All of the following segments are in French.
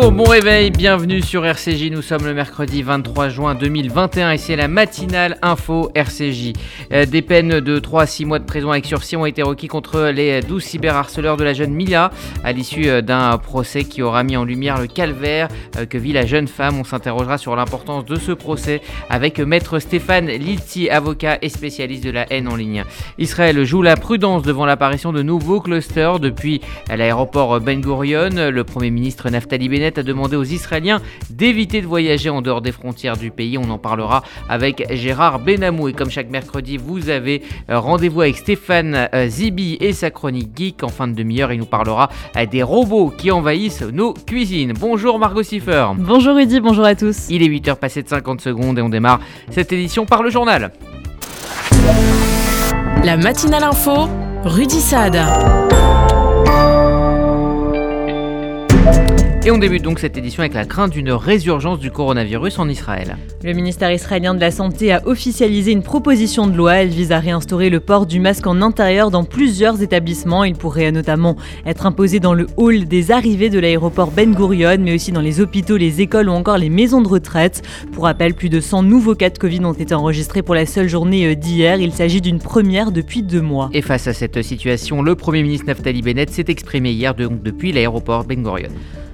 Bon réveil, bienvenue sur RCJ. Nous sommes le mercredi 23 juin 2021 et c'est la matinale info RCJ. Euh, des peines de 3 à 6 mois de prison avec sursis ont été requis contre les 12 cyberharceleurs de la jeune Mila à l'issue euh, d'un procès qui aura mis en lumière le calvaire euh, que vit la jeune femme. On s'interrogera sur l'importance de ce procès avec maître Stéphane Lilti, avocat et spécialiste de la haine en ligne. Israël joue la prudence devant l'apparition de nouveaux clusters depuis l'aéroport Ben Gurion. Le premier ministre Naftali Bennett a demandé aux Israéliens d'éviter de voyager en dehors des frontières du pays. On en parlera avec Gérard Benamou. Et comme chaque mercredi, vous avez euh, rendez-vous avec Stéphane euh, Zibi et sa chronique geek. En fin de demi-heure, il nous parlera euh, des robots qui envahissent nos cuisines. Bonjour Margot Siffer. Bonjour Rudy, bonjour à tous. Il est 8h passé de 50 secondes et on démarre cette édition par le journal. La matinale info, Rudy Saad. Et on débute donc cette édition avec la crainte d'une résurgence du coronavirus en Israël. Le ministère israélien de la Santé a officialisé une proposition de loi. Elle vise à réinstaurer le port du masque en intérieur dans plusieurs établissements. Il pourrait notamment être imposé dans le hall des arrivées de l'aéroport Ben Gurion, mais aussi dans les hôpitaux, les écoles ou encore les maisons de retraite. Pour rappel, plus de 100 nouveaux cas de Covid ont été enregistrés pour la seule journée euh, d'hier. Il s'agit d'une première depuis deux mois. Et face à cette situation, le Premier ministre Naftali Bennett s'est exprimé hier donc depuis l'aéroport Ben Gurion.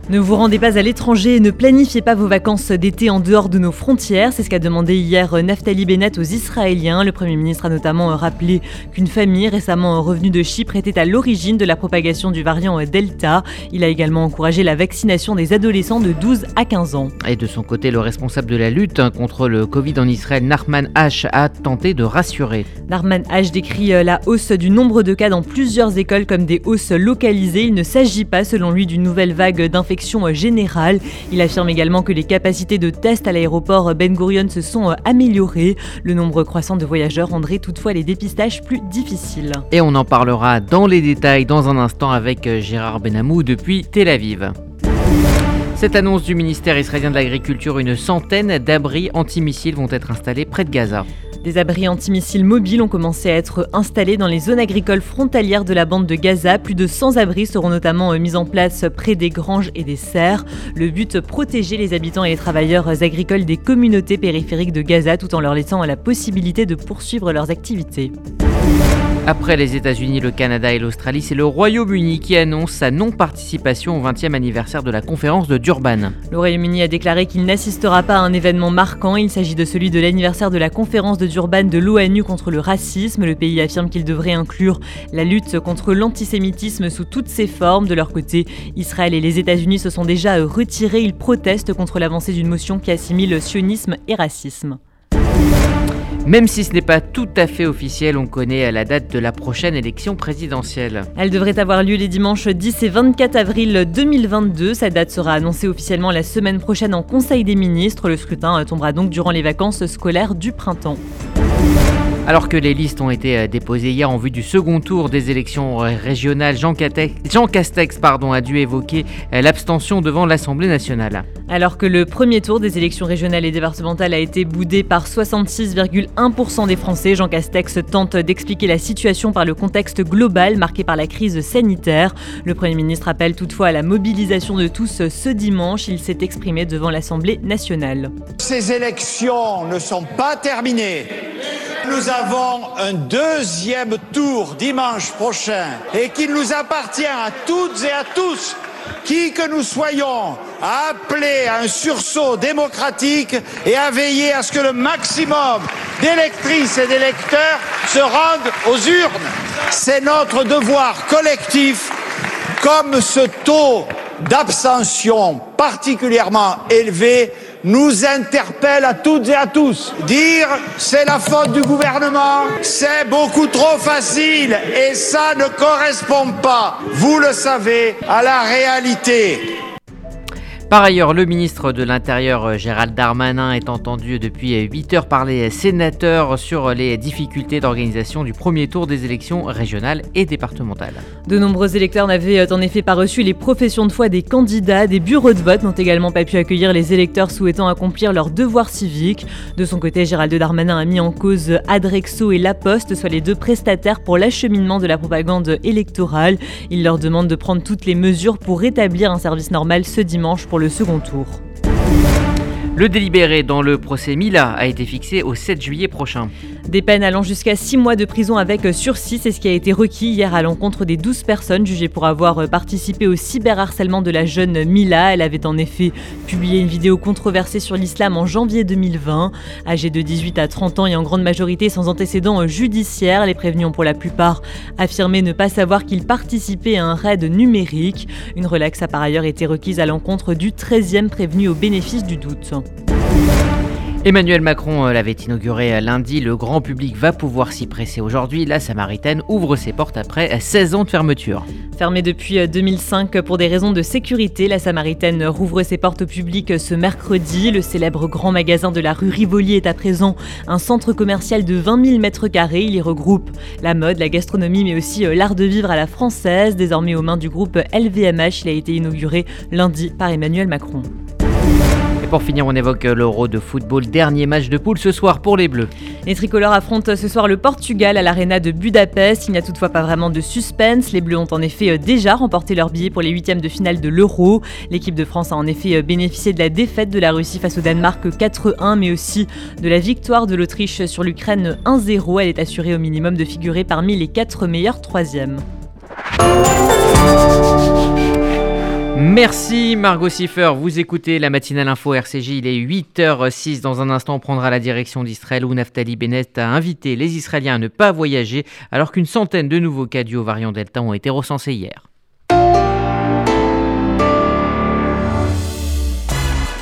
Ne vous rendez pas à l'étranger et ne planifiez pas vos vacances d'été en dehors de nos frontières. C'est ce qu'a demandé hier Naftali Bennett aux Israéliens. Le Premier ministre a notamment rappelé qu'une famille récemment revenue de Chypre était à l'origine de la propagation du variant Delta. Il a également encouragé la vaccination des adolescents de 12 à 15 ans. Et de son côté, le responsable de la lutte contre le Covid en Israël, Narman H, a tenté de rassurer. Narman H décrit la hausse du nombre de cas dans plusieurs écoles comme des hausses localisées. Il ne s'agit pas, selon lui, d'une nouvelle vague d'infection générale. Il affirme également que les capacités de test à l'aéroport Ben Gurion se sont euh, améliorées. Le nombre croissant de voyageurs rendrait toutefois les dépistages plus difficiles. Et on en parlera dans les détails dans un instant avec euh, Gérard Benamou depuis Tel Aviv. Cette annonce du ministère israélien de l'Agriculture, une centaine d'abris antimissiles vont être installés près de Gaza. Des abris antimissiles mobiles ont commencé à être installés dans les zones agricoles frontalières de la bande de Gaza. Plus de 100 abris seront notamment euh, mis en place près des granges et des serres. Le but, protéger les habitants et les travailleurs agricoles des communautés périphériques de Gaza tout en leur laissant la possibilité de poursuivre leurs activités. Après les États-Unis, le Canada et l'Australie, c'est le Royaume-Uni qui annonce sa non-participation au 20e anniversaire de la conférence de Durban. Le Royaume-Uni a déclaré qu'il n'assistera pas à un événement marquant. Il s'agit de celui de l'anniversaire de la conférence de Durban de l'ONU contre le racisme. Le pays affirme qu'il devrait inclure la lutte contre l'antisémitisme sous toutes ses formes. De leur côté, Israël et les États-Unis se sont déjà retirés. Ils protestent contre l'avancée d'une motion qui assimile sionisme et racisme. Même si ce n'est pas tout à fait officiel, on connaît la date de la prochaine élection présidentielle. Elle devrait avoir lieu les dimanches 10 et 24 avril 2022. Sa date sera annoncée officiellement la semaine prochaine en Conseil des ministres. Le scrutin tombera donc durant les vacances scolaires du printemps. Alors que les listes ont été euh, déposées hier en vue du second tour des élections régionales, Jean Castex, pardon, a dû évoquer euh, l'abstention devant l'Assemblée nationale. Alors que le premier tour des élections régionales et départementales a été boudé par 66,1% des Français, Jean Castex tente d'expliquer la situation par le contexte global marqué par la crise sanitaire. Le Premier ministre appelle toutefois à la mobilisation de tous ce dimanche. Il s'est exprimé devant l'Assemblée nationale. Ces élections ne sont pas terminées. Nous avons un deuxième tour dimanche prochain et qu'il nous appartient à toutes et à tous qui que nous soyons, à appeler à un sursaut démocratique et à veiller à ce que le maximum d'électrices et d'électeurs se rendent aux urnes. C'est notre devoir collectif, comme ce taux d'abstention particulièrement élevé nous interpelle à toutes et à tous. Dire c'est la faute du gouvernement, c'est beaucoup trop facile et ça ne correspond pas, vous le savez, à la réalité. Par ailleurs, le ministre de l'Intérieur euh, Gérald Darmanin est entendu depuis 8 heures par les sénateurs sur les difficultés d'organisation du premier tour des élections régionales et départementales. De nombreux électeurs n'avaient euh, en effet pas reçu les professions de foi des candidats. Des bureaux de vote n'ont également pas pu accueillir les électeurs souhaitant accomplir leur devoir civique. De son côté, Gérald Darmanin a mis en cause Adrexo et La Poste, soit les deux prestataires pour l'acheminement de la propagande électorale. Il leur demande de prendre toutes les mesures pour rétablir un service normal ce dimanche le second tour. Le délibéré dans le procès Mila a été fixé au 7 juillet prochain. Des peines allant jusqu'à 6 mois de prison avec sursis, c'est ce qui a été requis hier à l'encontre des 12 personnes jugées pour avoir participé au cyberharcèlement de la jeune Mila. Elle avait en effet publié une vidéo controversée sur l'islam en janvier 2020. Âgée de 18 à 30 ans et en grande majorité sans antécédents judiciaires, les prévenus ont pour la plupart affirmé ne pas savoir qu'ils participaient à un raid numérique. Une relaxe a par ailleurs été requise à l'encontre du 13e prévenu au bénéfice du doute. Emmanuel Macron euh, l'avait inauguré euh, lundi, le grand public va pouvoir s'y presser aujourd'hui. La Samaritaine ouvre ses portes après 16 ans de fermeture. Fermée depuis 2005 euh, pour des raisons de sécurité, la Samaritaine rouvre ses portes au public ce mercredi. Le célèbre grand magasin de la rue Rivoli est à présent un centre commercial de 20 000 mètres carrés. Il y regroupe la mode, la gastronomie, mais aussi l'art de vivre à la française. Désormais aux mains du groupe LVMH, il a été inauguré lundi par Emmanuel Macron. Pour finir, on évoque l'Euro de football, dernier match de poule ce soir pour les Bleus. Les tricolores affrontent ce soir le Portugal à l'Arena de Budapest. Il n'y a toutefois pas vraiment de suspense. Les Bleus ont en effet euh, déjà remporté leur billet pour les huitièmes de finale de l'Euro. L'équipe de France a en effet euh, bénéficié de la défaite de la Russie face au Danemark 4-1, mais aussi de la victoire de l'Autriche sur l'Ukraine 1-0. Elle est assurée au minimum de figurer parmi les quatre meilleurs troisièmes. Merci Margot Siffer, vous écoutez la matinale info RCJ, il est 8h06, dans un instant on prendra la direction d'Israël où Naftali Bennett a invité les Israéliens à ne pas voyager alors qu'une centaine de nouveaux cas du variant Delta ont été recensés hier.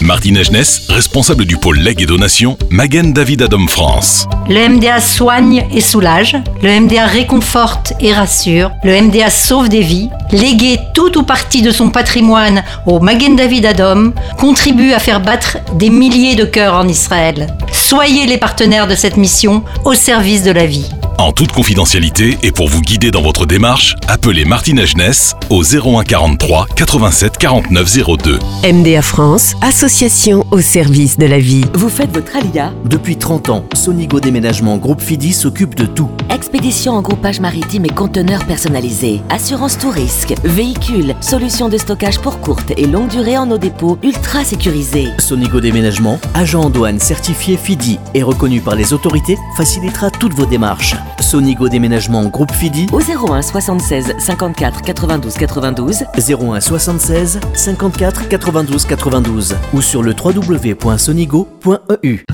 Martine Agenès, responsable du pôle legs et donation, Magen David Adam France. Le MDA soigne et soulage, le MDA réconforte et rassure, le MDA sauve des vies, léguer tout ou partie de son patrimoine au Magen David Adom contribue à faire battre des milliers de cœurs en Israël. Soyez les partenaires de cette mission au service de la vie. En toute confidentialité et pour vous guider dans votre démarche, appelez Martine Agenès au 01 43 87 49 02. MDA France, association au service de la vie. Vous faites votre alia Depuis 30 ans, Sonigo Déménagement Groupe Fidi s'occupe de tout. Expédition en groupage maritime et conteneurs personnalisés, assurance tout risque, véhicules, solutions de stockage pour courte et longue durée en eau dépôt ultra sécurisés. Sonigo Déménagement, agent en douane certifié Fidi et reconnu par les autorités, facilitera toutes vos démarches. Sonigo Déménagement Groupe Fidi au 01 76 54 92 92 01 76 54 92 92 ou sur le www.sonigo.eu.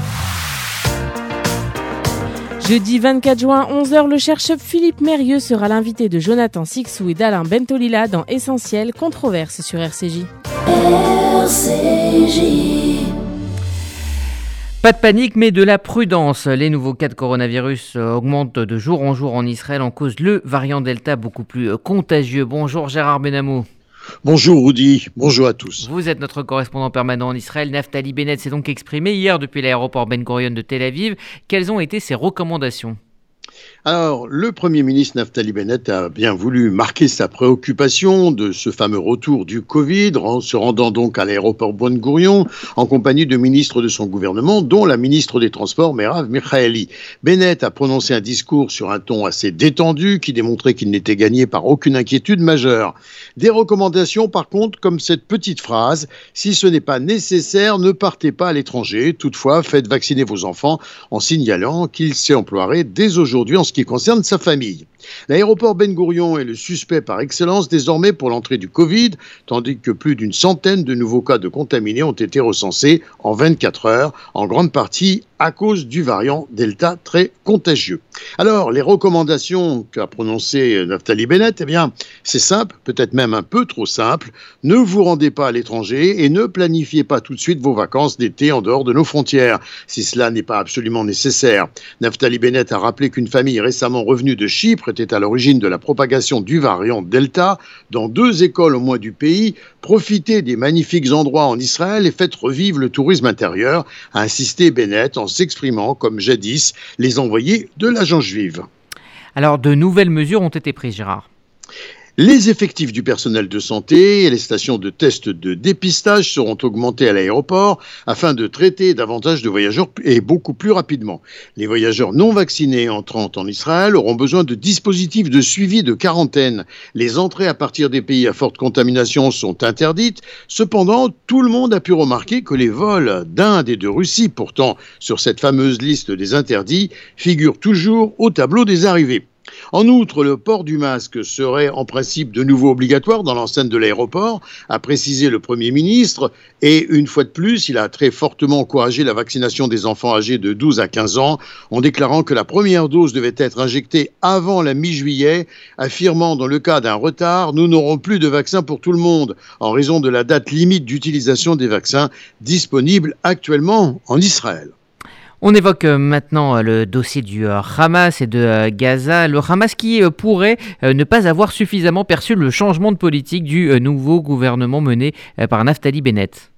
Jeudi 24 juin, 11h, le chercheur Philippe Mérieux sera l'invité de Jonathan Sixou et d'Alain Bentolila dans Essentiel, controverse sur RCJ. RCJ. Pas de panique, mais de la prudence. Les nouveaux cas de coronavirus augmentent de jour en jour en Israël en cause le variant Delta beaucoup plus contagieux. Bonjour Gérard Benamou. Bonjour Rudy, bonjour à tous. Vous êtes notre correspondant permanent en Israël. Naftali Bennett s'est donc exprimé hier depuis l'aéroport Ben Gurion de Tel Aviv. Quelles ont été ses recommandations? Alors, le Premier ministre Naftali Bennett a bien voulu marquer sa préoccupation de ce fameux retour du Covid, en se rendant donc à l'aéroport Ben Gurion en compagnie de ministres de son gouvernement, dont la ministre des Transports, Merav Mikhaeli. Bennett a prononcé un discours sur un ton assez détendu qui démontrait qu'il n'était gagné par aucune inquiétude majeure. Des recommandations, par contre, comme cette petite phrase si ce n'est pas nécessaire, ne partez pas à l'étranger. Toutefois, faites vacciner vos enfants en signalant qu'il s'y emploierait dès aujourd'hui en ce qui concerne sa famille. L'aéroport Ben Gurion est le suspect par excellence désormais pour l'entrée du Covid, tandis que plus d'une centaine de nouveaux cas de contaminés ont été recensés en 24 heures, en grande partie à cause du variant Delta très contagieux. Alors, les recommandations qu'a prononcées Naftali Bennett, eh bien, c'est simple, peut-être même un peu trop simple. Ne vous rendez pas à l'étranger et ne planifiez pas tout de suite vos vacances d'été en dehors de nos frontières, si cela n'est pas absolument nécessaire. Naftali Bennett a rappelé qu'une famille récemment revenue de Chypre était à l'origine de la propagation du variant Delta dans deux écoles au moins du pays. Profitez des magnifiques endroits en Israël et faites revivre le tourisme intérieur, a insisté Bennett en s'exprimant comme jadis les envoyés de l'agence juive. Alors, de nouvelles mesures ont été prises, Gérard? Les effectifs du personnel de santé et les stations de tests de dépistage seront augmentés à l'aéroport afin de traiter davantage de voyageurs et beaucoup plus rapidement. Les voyageurs non vaccinés entrant en Israël auront besoin de dispositifs de suivi de quarantaine. Les entrées à partir des pays à forte contamination sont interdites. Cependant, tout le monde a pu remarquer que les vols d'Inde et de Russie, pourtant sur cette fameuse liste des interdits, figurent toujours au tableau des arrivées. En outre, le port du masque serait en principe de nouveau obligatoire dans l'enceinte de l'aéroport, a précisé le Premier ministre, et une fois de plus, il a très fortement encouragé la vaccination des enfants âgés de 12 à 15 ans, en déclarant que la première dose devait être injectée avant la mi-juillet, affirmant dans le cas d'un retard, nous n'aurons plus de vaccins pour tout le monde, en raison de la date limite d'utilisation des vaccins disponibles actuellement en Israël. On évoque euh, maintenant euh, le dossier du euh, Hamas et de Gaza. Le Hamas qui pourrait ne pas avoir suffisamment perçu le changement de politique du nouveau gouvernement mené par Naftali Bennett.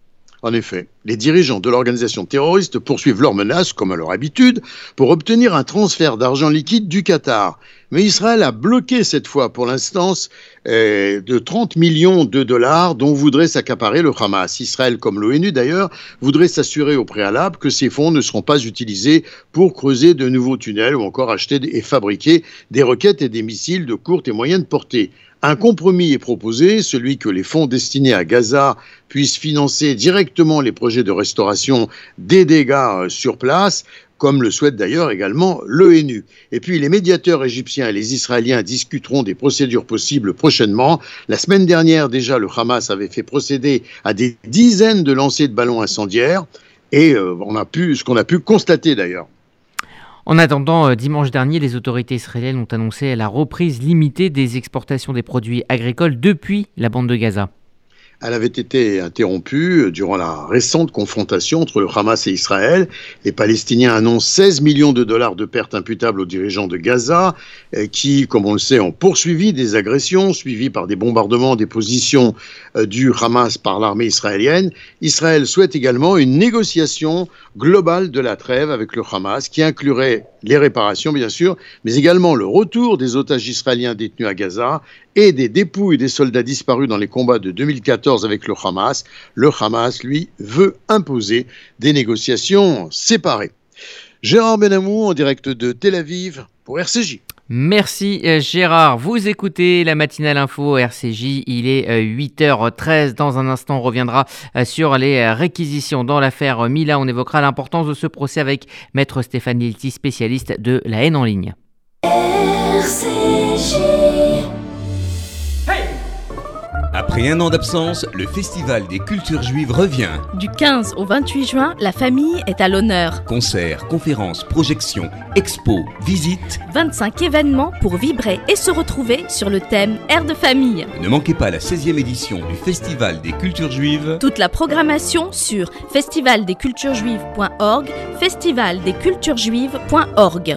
En effet, les dirigeants de l'organisation terroriste poursuivent leurs menaces, comme à leur habitude, pour obtenir un transfert d'argent liquide du Qatar. Mais Israël a bloqué cette fois, pour l'instant, euh, de 30 millions de dollars dont voudrait s'accaparer le Hamas. Israël, comme l'ONU d'ailleurs, voudrait s'assurer au préalable que ces fonds ne seront pas utilisés pour creuser de nouveaux tunnels ou encore acheter et fabriquer des roquettes et des missiles de courte et moyenne portée. Un compromis est proposé, celui que les fonds destinés à Gaza puissent financer directement les projets de restauration des dégâts euh, sur place, comme le souhaite d'ailleurs également l'ONU. Et puis les médiateurs égyptiens et les Israéliens discuteront des procédures possibles prochainement. La semaine dernière déjà, le Hamas avait fait procéder à des dizaines de lancers de ballons incendiaires, et euh, on a pu, ce qu'on a pu constater d'ailleurs. En attendant, euh, dimanche dernier, les autorités israéliennes ont annoncé la reprise limitée des exportations des produits agricoles depuis la bande de Gaza. Elle avait été interrompue durant la récente confrontation entre le Hamas et Israël. Les Palestiniens annoncent 16 millions de dollars de pertes imputables aux dirigeants de Gaza, euh, qui, comme on le sait, ont poursuivi des agressions suivies par des bombardements des positions euh, du Hamas par l'armée israélienne. Israël souhaite également une négociation globale de la trêve avec le Hamas, qui inclurait les réparations, bien sûr, mais également le retour des otages israéliens détenus à Gaza et des dépouilles des soldats disparus dans les combats de 2014 avec le Hamas. Le Hamas, lui, veut imposer des négociations séparées. Gérard Benamou en direct de Tel Aviv pour RCJ. Merci euh, Gérard. Vous écoutez la matinale info RCJ. Il est 8h13. Euh, dans un instant, on reviendra euh, sur les réquisitions dans l'affaire Mila. On évoquera l'importance de ce procès avec maître Stéphane Lilti, spécialiste de la haine en ligne. RCJ. Après un an d'absence, le Festival des cultures juives revient. Du 15 au 28 juin, la famille est à l'honneur. Concerts, conférences, projections, expos, visites. 25 événements pour vibrer et se retrouver sur le thème Air de famille. Ne manquez pas la 16e édition du Festival des cultures juives. Toute la programmation sur festivaldesculturesjuives.org, festivaldesculturesjuives.org.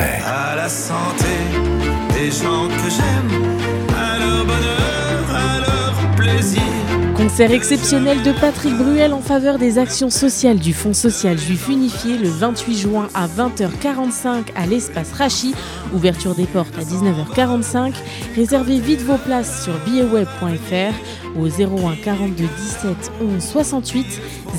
à la santé des gens que j'aime, à leur bonheur, à leur plaisir. Concert exceptionnel de Patrick Bruel en faveur des actions sociales du Fonds social juif unifié le 28 juin à 20h45 à l'espace Rachi Ouverture des portes à 19h45. Réservez vite vos places sur billetweb.fr au 01 42 17 11 68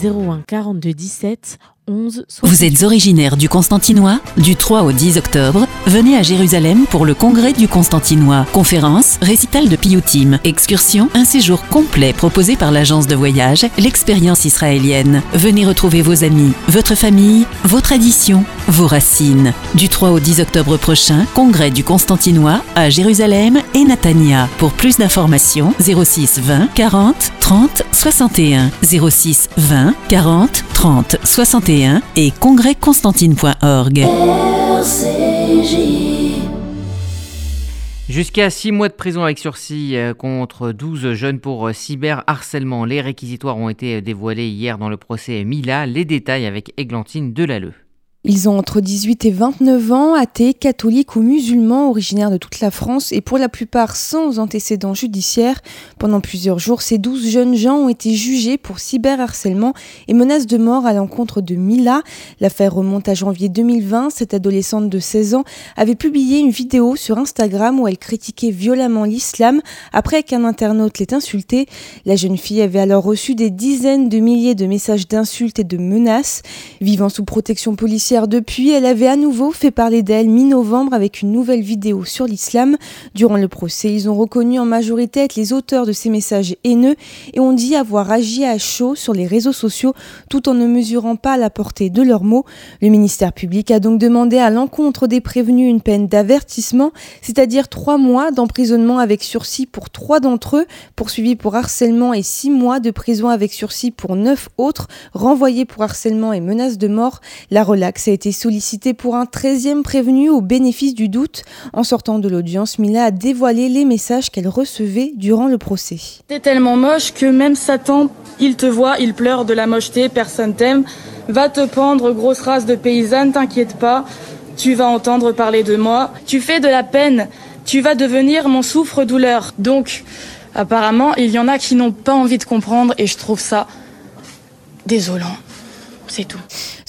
01 42 17 11 68. Vous êtes originaire du Constantinois Du 3 au 10 octobre, venez à Jérusalem pour le congrès du Constantinois. Conférence, récital de Piyutim, excursion, un séjour complet proposé par l'agence de voyage, l'expérience israélienne. Venez retrouver vos amis, votre famille, vos traditions, vos racines. Du 3 au 10 octobre prochain, congrès du Constantinois à Jérusalem et Natania. Pour plus d'informations, 06 20 40 30 61 06 20 40 30 61 et congrèsconstantine.org. Jusqu'à 6 mois de prison avec sursis euh, contre 12 jeunes pour euh, cyberharcèlement. Les réquisitoires ont été dévoilés hier dans le procès Mila. Les détails avec Églantine Delalleux. Ils ont entre 18 et 29 ans, athées, catholiques ou musulmans, originaires de toute la France et pour la plupart sans antécédents judiciaires. Pendant plusieurs jours, ces 12 jeunes gens ont été jugés pour cyberharcèlement et menaces de mort à l'encontre de Mila. L'affaire remonte à janvier 2020. Cette adolescente de 16 ans avait publié une vidéo sur Instagram où elle critiquait violemment l'islam après qu'un internaute l'ait insultée. La jeune fille avait alors reçu des dizaines de milliers de messages d'insultes et de menaces. Vivant sous protection policière, depuis, elle avait à nouveau fait parler d'elle mi-novembre avec une nouvelle vidéo sur l'islam. Durant le procès, ils ont reconnu en majorité être les auteurs de ces messages haineux et ont dit avoir agi à chaud sur les réseaux sociaux tout en ne mesurant pas la portée de leurs mots. Le ministère public a donc demandé à l'encontre des prévenus une peine d'avertissement, c'est-à-dire trois mois d'emprisonnement avec sursis pour trois d'entre eux, poursuivis pour harcèlement et six mois de prison avec sursis pour neuf autres, renvoyés pour harcèlement et menaces de mort. La relaxe a été sollicité pour un 13e prévenu au bénéfice du doute. En sortant de l'audience, Mila a dévoilé les messages qu'elle recevait durant le procès. T'es tellement moche que même Satan, il te voit, il pleure de la mocheté, personne t'aime. Va te pendre, grosse race de paysanne, t'inquiète pas. Tu vas entendre parler de moi. Tu fais de la peine. Tu vas devenir mon souffre-douleur. Donc, apparemment, il y en a qui n'ont pas envie de comprendre et je trouve ça désolant. C'est tout.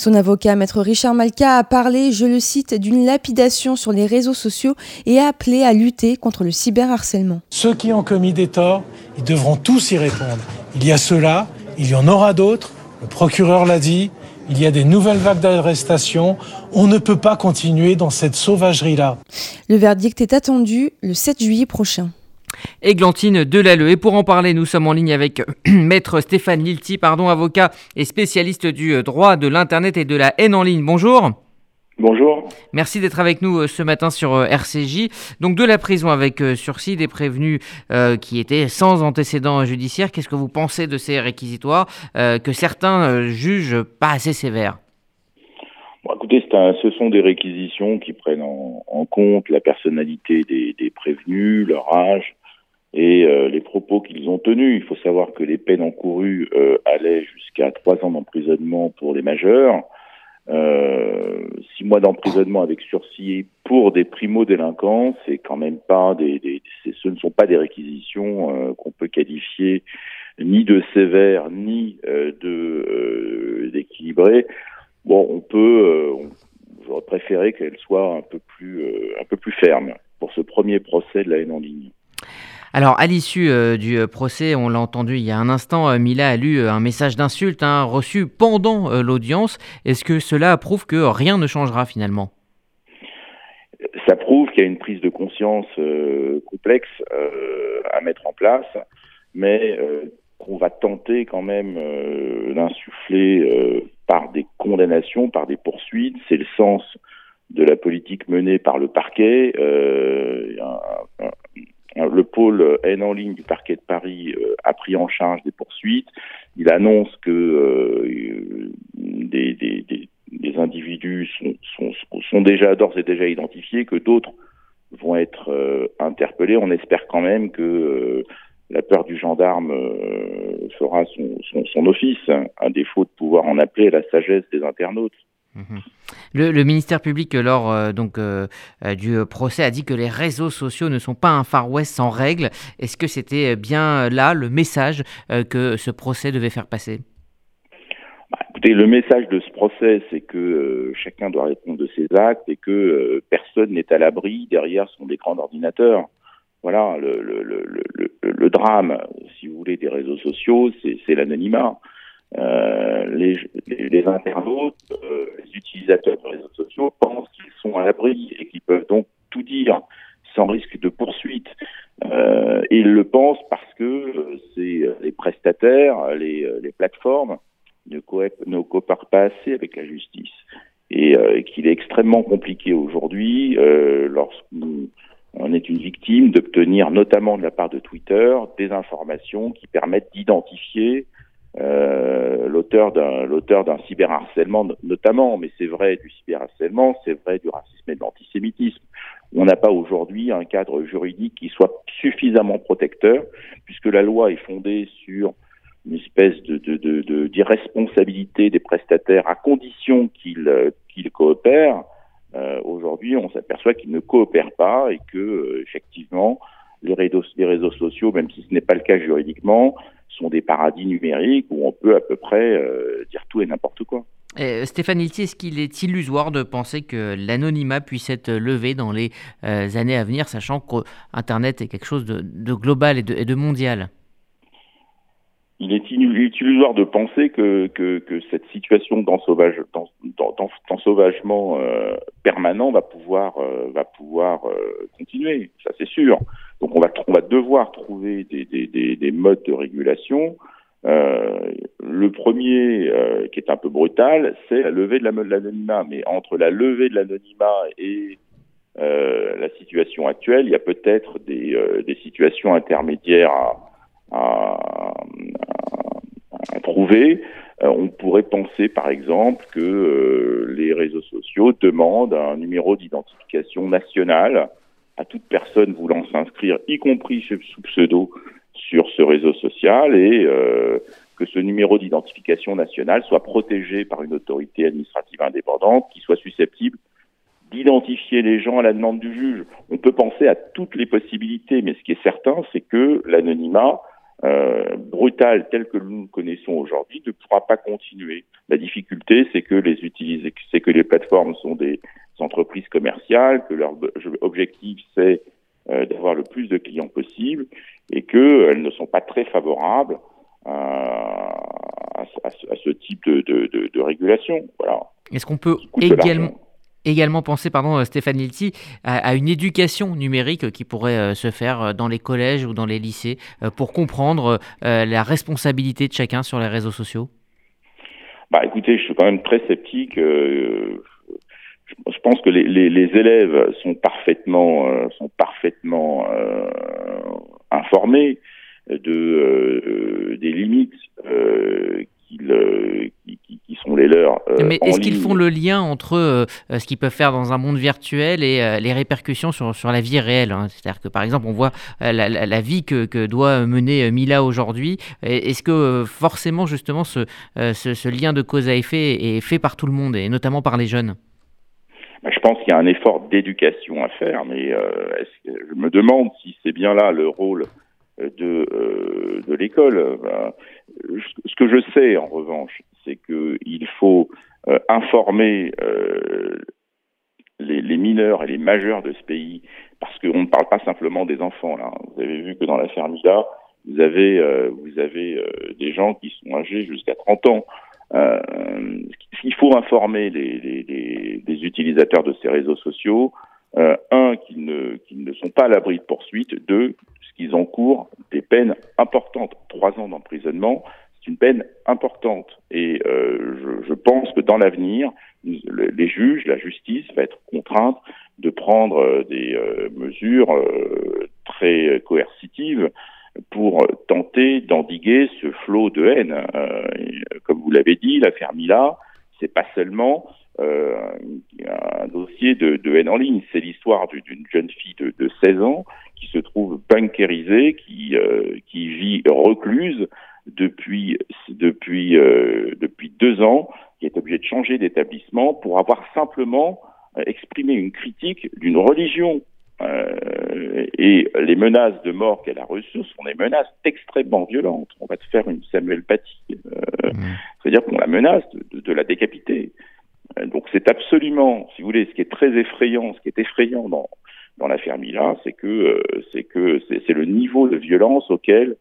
Son avocat, maître Richard Malka, a parlé, je le cite, d'une lapidation sur les réseaux sociaux et a appelé à lutter contre le cyberharcèlement. Ceux qui ont commis des torts, ils devront tous y répondre. Il y a ceux-là, il y en aura d'autres, le procureur l'a dit, il y a des nouvelles vagues d'arrestations, on ne peut pas continuer dans cette sauvagerie-là. Le verdict est attendu le 7 juillet prochain. Églantine Delalleux. Et pour en parler, nous sommes en ligne avec maître Stéphane Lilti, pardon, avocat et spécialiste du droit de l'Internet et de la haine en ligne. Bonjour. Bonjour. Merci d'être avec nous euh, ce matin sur euh, RCJ. Donc de la prison avec euh, sursis des prévenus qui étaient sans antécédents judiciaires. Qu'est-ce que vous pensez de ces réquisitoires que certains jugent pas assez sévères? Écoutez, ce sont des réquisitions qui prennent en, compte la personnalité des, des, prévenus, leur âge, et euh, les propos qu'ils ont tenus. Il faut savoir que les peines encourues euh, allaient jusqu'à trois ans d'emprisonnement pour les majeurs, euh, six mois d'emprisonnement avec sursis pour des primo-délinquants. C'est quand même pas des, des ce ne sont pas des réquisitions qu'on peut qualifier ni de sévères ni de d'équilibrées. Bon, on peut, j'aurais préféré qu'elle soit un peu plus un peu plus ferme pour ce premier procès de la haine en ligne. Alors, à l'issue euh, du euh, procès, on l'a entendu il y a un instant, euh, Mila a lu un message d'insulte hein, reçu pendant l'audience. Est-ce que cela prouve que rien ne changera finalement? Ça prouve qu'il y a une prise de conscience complexe à mettre en place, mais qu'on va tenter quand même d'insuffler par des condamnations, par des poursuites. C'est le sens de la politique menée par le parquet. Euh, le pôle haine en ligne du parquet de Paris euh, a pris en charge des poursuites. Il annonce que euh, des, individus sont, déjà d'ores et déjà identifiés, que d'autres vont être euh, interpellés. On espère quand même que la peur du gendarme fera son, son, son office, hein, à défaut de pouvoir en appeler à la sagesse des internautes. Mhm. Le, ministère public, lors euh, donc, euh, euh, du procès, a dit que les réseaux sociaux ne sont pas un Far West sans règles. Est-ce que c'était bien là le message que ce procès devait faire passer? Bah, Écoutez, le message de ce procès, c'est que euh, chacun doit répondre de ses actes et que euh, personne n'est à l'abri derrière son écran d'ordinateur. Voilà, le, le, le, le, le drame, si vous voulez, des réseaux sociaux, c'est l'anonymat. Euh, les, les, les, internautes, euh, les utilisateurs de réseaux sociaux pensent qu'ils sont à l'abri et qu'ils peuvent donc tout dire sans risque de poursuite. Euh, ils le pensent parce que euh, c'est les prestataires, les, les plateformes ne, ne coopèrent pas assez avec la justice. Et euh, qu'il est extrêmement compliqué aujourd'hui, euh, lorsqu'on est une victime, d'obtenir notamment de la part de Twitter des informations qui permettent d'identifier euh, l'auteur d'un l'auteur d'un cyberharcèlement notamment, mais c'est vrai du cyberharcèlement, c'est vrai du racisme et de l'antisémitisme. On n'a pas aujourd'hui un cadre juridique qui soit suffisamment protecteur, puisque la loi est fondée sur une espèce de, de, de, d'irresponsabilité des prestataires à condition qu'ils qu'ils coopèrent. Euh, aujourd'hui, on s'aperçoit qu'ils ne coopèrent pas et que euh, effectivement les réseaux, les réseaux sociaux, même si ce n'est pas le cas juridiquement, sont des paradis numériques où on peut à peu près euh, dire tout et n'importe quoi. Euh, Stéphane Ilti, est-ce qu'il est illusoire de penser que l'anonymat puisse être levé dans les euh, années à venir, sachant qu'Internet est quelque chose de, de global et de, et de, mondial? Il est, illusoire de penser que, que, que cette situation d'ensauvage, d'ensauvagement euh, permanent va pouvoir, va pouvoir continuer, ça c'est sûr. Donc on va, on va devoir trouver des, des, des, des modes de régulation. Euh, le premier, euh, qui est un peu brutal, c'est la levée de l'anonymat. Mais entre la levée de l'anonymat et euh, la situation actuelle, il y a peut-être des, euh, des, situations intermédiaires à, à, à, à trouver. Euh, on pourrait penser, par exemple, que euh, les réseaux sociaux demandent un numéro d'identification national à toute personne voulant s'inscrire, y compris sous pseudo, sur ce réseau social et euh, que ce numéro d'identification nationale soit protégé par une autorité administrative indépendante qui soit susceptible d'identifier les gens à la demande du juge. On peut penser à toutes les possibilités, mais ce qui est certain, c'est que l'anonymat euh, brutal tel que nous le connaissons aujourd'hui ne pourra pas continuer. La difficulté, c'est que les c'est que les plateformes sont des entreprises commerciales, que leur objectif c'est euh, d'avoir le plus de clients possible et qu'elles ne sont pas très favorables à, à, à ce type de, de, de, de régulation. Voilà. Est-ce qu'on peut également également penser, pardon, euh, Stéphane Lilti, à, à, une éducation numérique qui pourrait euh, se faire dans les collèges ou dans les lycées euh, pour comprendre euh, la responsabilité de chacun sur les réseaux sociaux? Bah écoutez, je suis quand même très sceptique. Euh, je, pense que les, les, les, élèves sont parfaitement, euh, sont parfaitement informés de, des limites qu'ils qui, qui, sont les leurs. Euh, Mais est-ce qu'ils font le lien entre euh, ce qu'ils peuvent faire dans un monde virtuel et euh, les répercussions sur, sur la vie réelle hein? C'est-à-dire que par exemple, on voit la, la, la, vie que, que, doit mener Mila aujourd'hui. Est-ce que forcément, justement, ce, ce, ce, lien de cause à effet est fait par tout le monde et notamment par les jeunes? je pense qu'il y a un effort d'éducation à faire, mais je me demande si c'est bien là le rôle de, euh, de l'école. Ben, ce que je sais, en revanche, c'est qu'il faut euh, informer euh, les, mineurs et les majeurs de ce pays, parce qu'on ne parle pas simplement des enfants. Là. Vous avez vu que dans l'affaire Mida, vous avez, euh, euh, des gens qui sont âgés jusqu'à 30 ans. Euh, il faut informer les, les, les, utilisateurs de ces réseaux sociaux. un, qu'ils ne, ne sont pas à l'abri de poursuites. Deux, qu'ils encourent des peines importantes. Trois ans d'emprisonnement, c'est une peine importante. Et euh, je, je, pense que dans l'avenir, les juges, la justice va être contrainte de prendre euh, des euh, mesures euh, très coercitives pour tenter d'endiguer ce flot de haine. Euh, comme vous l'avez dit, l'affaire Mila, c'est pas seulement euh, un dossier de, haine en ligne. C'est l'histoire d'une jeune fille de, de, 16 ans qui se trouve bunkérisée, qui, euh, qui vit recluse depuis, depuis, euh, depuis deux ans, qui est obligée de changer d'établissement pour avoir simplement exprimé une critique d'une religion. Euh, et les menaces de mort qu'elle a reçues sont des menaces extrêmement violentes. On va te faire une Samuel Paty. Euh, mmh. C'est-à-dire qu'on la menace de, de, la décapiter. Euh, donc c'est absolument, si vous voulez, ce qui est très effrayant, ce qui est effrayant dans, dans l'affaire Mila, c'est que c'est que c'est le niveau de violence auquel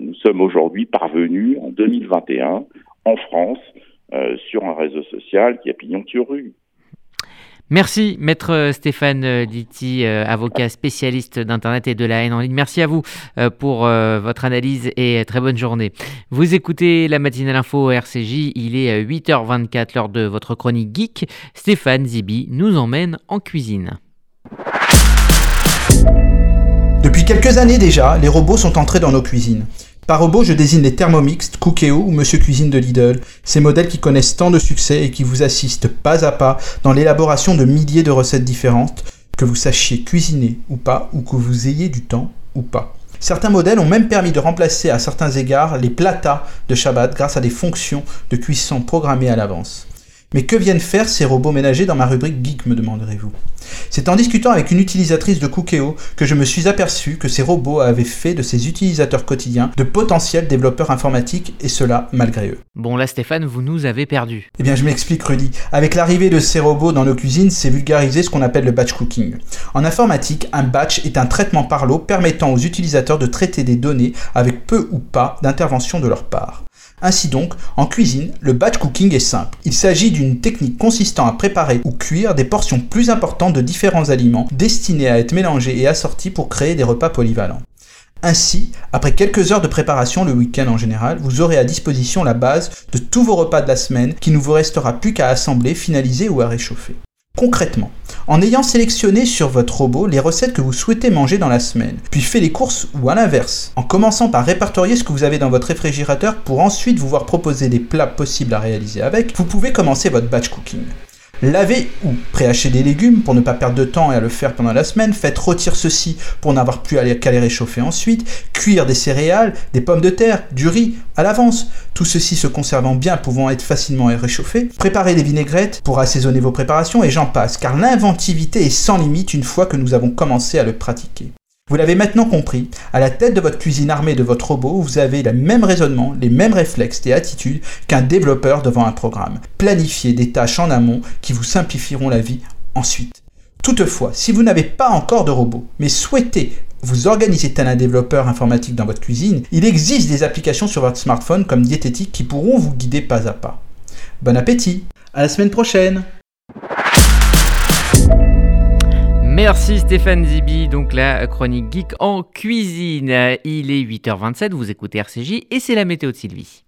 nous sommes aujourd'hui parvenus en 2021 en France sur un réseau social qui a pignon sur rue. Merci, maître Stéphane Ditti, avocat spécialiste d'Internet et de la haine en ligne. Merci à vous pour votre analyse et très bonne journée. Vous écoutez la matinale info RCJ, il est 8h24 lors de votre chronique geek. Stéphane Zibi nous emmène en cuisine. Depuis quelques années déjà, les robots sont entrés dans nos cuisines. Par robot, je désigne les Thermomix, Cookéo ou Monsieur Cuisine de Lidl, ces modèles qui connaissent tant de succès et qui vous assistent pas à pas dans l'élaboration de milliers de recettes différentes, que vous sachiez cuisiner ou pas, ou que vous ayez du temps ou pas. Certains modèles ont même permis de remplacer à certains égards les plata de Shabbat grâce à des fonctions de cuisson programmées à l'avance. Mais que viennent faire ces robots ménagers dans ma rubrique Geek, me demanderez-vous? C'est en discutant avec une utilisatrice de Cookéo que je me suis aperçu que ces robots avaient fait de ces utilisateurs quotidiens de potentiels développeurs informatiques, et cela malgré eux. Bon là Stéphane, vous nous avez perdus. Eh bien je m'explique Rudy. Avec l'arrivée de ces robots dans nos cuisines, c'est vulgarisé ce qu'on appelle le batch cooking. En informatique, un batch est un traitement par l'eau permettant aux utilisateurs de traiter des données avec peu ou pas d'intervention de leur part. Ainsi donc, en cuisine, le batch cooking est simple. Il s'agit d'une technique consistant à préparer ou cuire des portions plus importantes de différents aliments destinés à être mélangés et assortis pour créer des repas polyvalents. Ainsi, après quelques heures de préparation le week-end en général, vous aurez à disposition la base de tous vos repas de la semaine qui ne vous restera plus qu'à assembler, finaliser ou à réchauffer. Concrètement, en ayant sélectionné sur votre robot les recettes que vous souhaitez manger dans la semaine, puis fait les courses ou à l'inverse, en commençant par répertorier ce que vous avez dans votre réfrigérateur pour ensuite vous voir proposer des plats possibles à réaliser avec, vous pouvez commencer votre batch cooking. Lavez ou préhachez des légumes pour ne pas perdre de temps et à le faire pendant la semaine. Faites rôtir ceci pour n'avoir plus qu'à les réchauffer ensuite. Cuire des céréales, des pommes de terre, du riz à l'avance. Tout ceci se conservant bien, pouvant être facilement réchauffé. Préparez des vinaigrettes pour assaisonner vos préparations et j'en passe, car l'inventivité est sans limite une fois que nous avons commencé à le pratiquer. Vous l'avez maintenant compris, à la tête de votre cuisine armée de votre robot, vous avez le même raisonnement, les mêmes réflexes et attitudes qu'un développeur devant un programme. Planifiez des tâches en amont qui vous simplifieront la vie ensuite. Toutefois, si vous n'avez pas encore de robot, mais souhaitez vous organiser tel un développeur informatique dans votre cuisine, il existe des applications sur votre smartphone comme Diététique qui pourront vous guider pas à pas. Bon appétit À la semaine prochaine Merci Stéphane Zibi, donc la chronique geek en cuisine. Il est 8h27, vous écoutez RCJ et c'est la météo de Sylvie.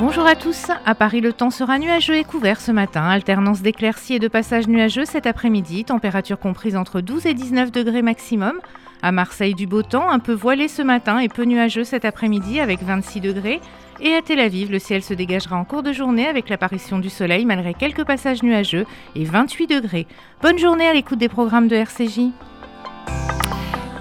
Bonjour à tous. À Paris, le temps sera nuageux et couvert ce matin. Alternance d'éclaircies et de passages nuageux cet après-midi. Température comprise entre 12 et 19 degrés maximum. À Marseille, du beau temps, un peu voilé ce matin et peu nuageux cet après-midi avec 26 degrés. Et à Tel Aviv, le ciel se dégagera en cours de journée avec l'apparition du soleil malgré quelques passages nuageux et 28 degrés. Bonne journée à l'écoute des programmes de RCJ.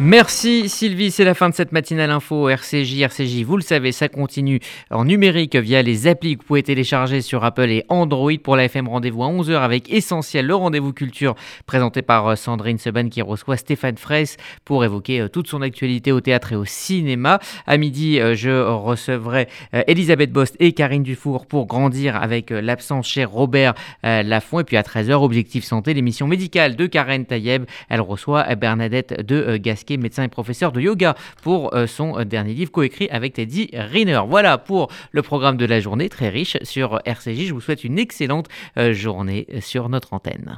Merci Sylvie, c'est la fin de cette matinale info RCJ. RCJ, vous le savez, ça continue en numérique via les applis que vous pouvez télécharger sur Apple et Android pour la FM Rendez-vous à 11h avec Essentiel, le rendez-vous culture présenté par euh, Sandrine Seban qui reçoit Stéphane Fraisse pour évoquer euh, toute son actualité au théâtre et au cinéma. À midi, euh, je recevrai Elisabeth Bost et Karine Dufour pour grandir avec l'absence chez Robert Laffont. Et puis à 13h, Objectif Santé, l'émission médicale de Karen Tayeb. Elle reçoit Bernadette de Gasquet médecin et professeur de yoga, pour euh, son euh, dernier livre coécrit avec Teddy Riner. Voilà pour le programme de la journée, très riche sur RCJ. Je vous souhaite une excellente euh, journée sur notre antenne.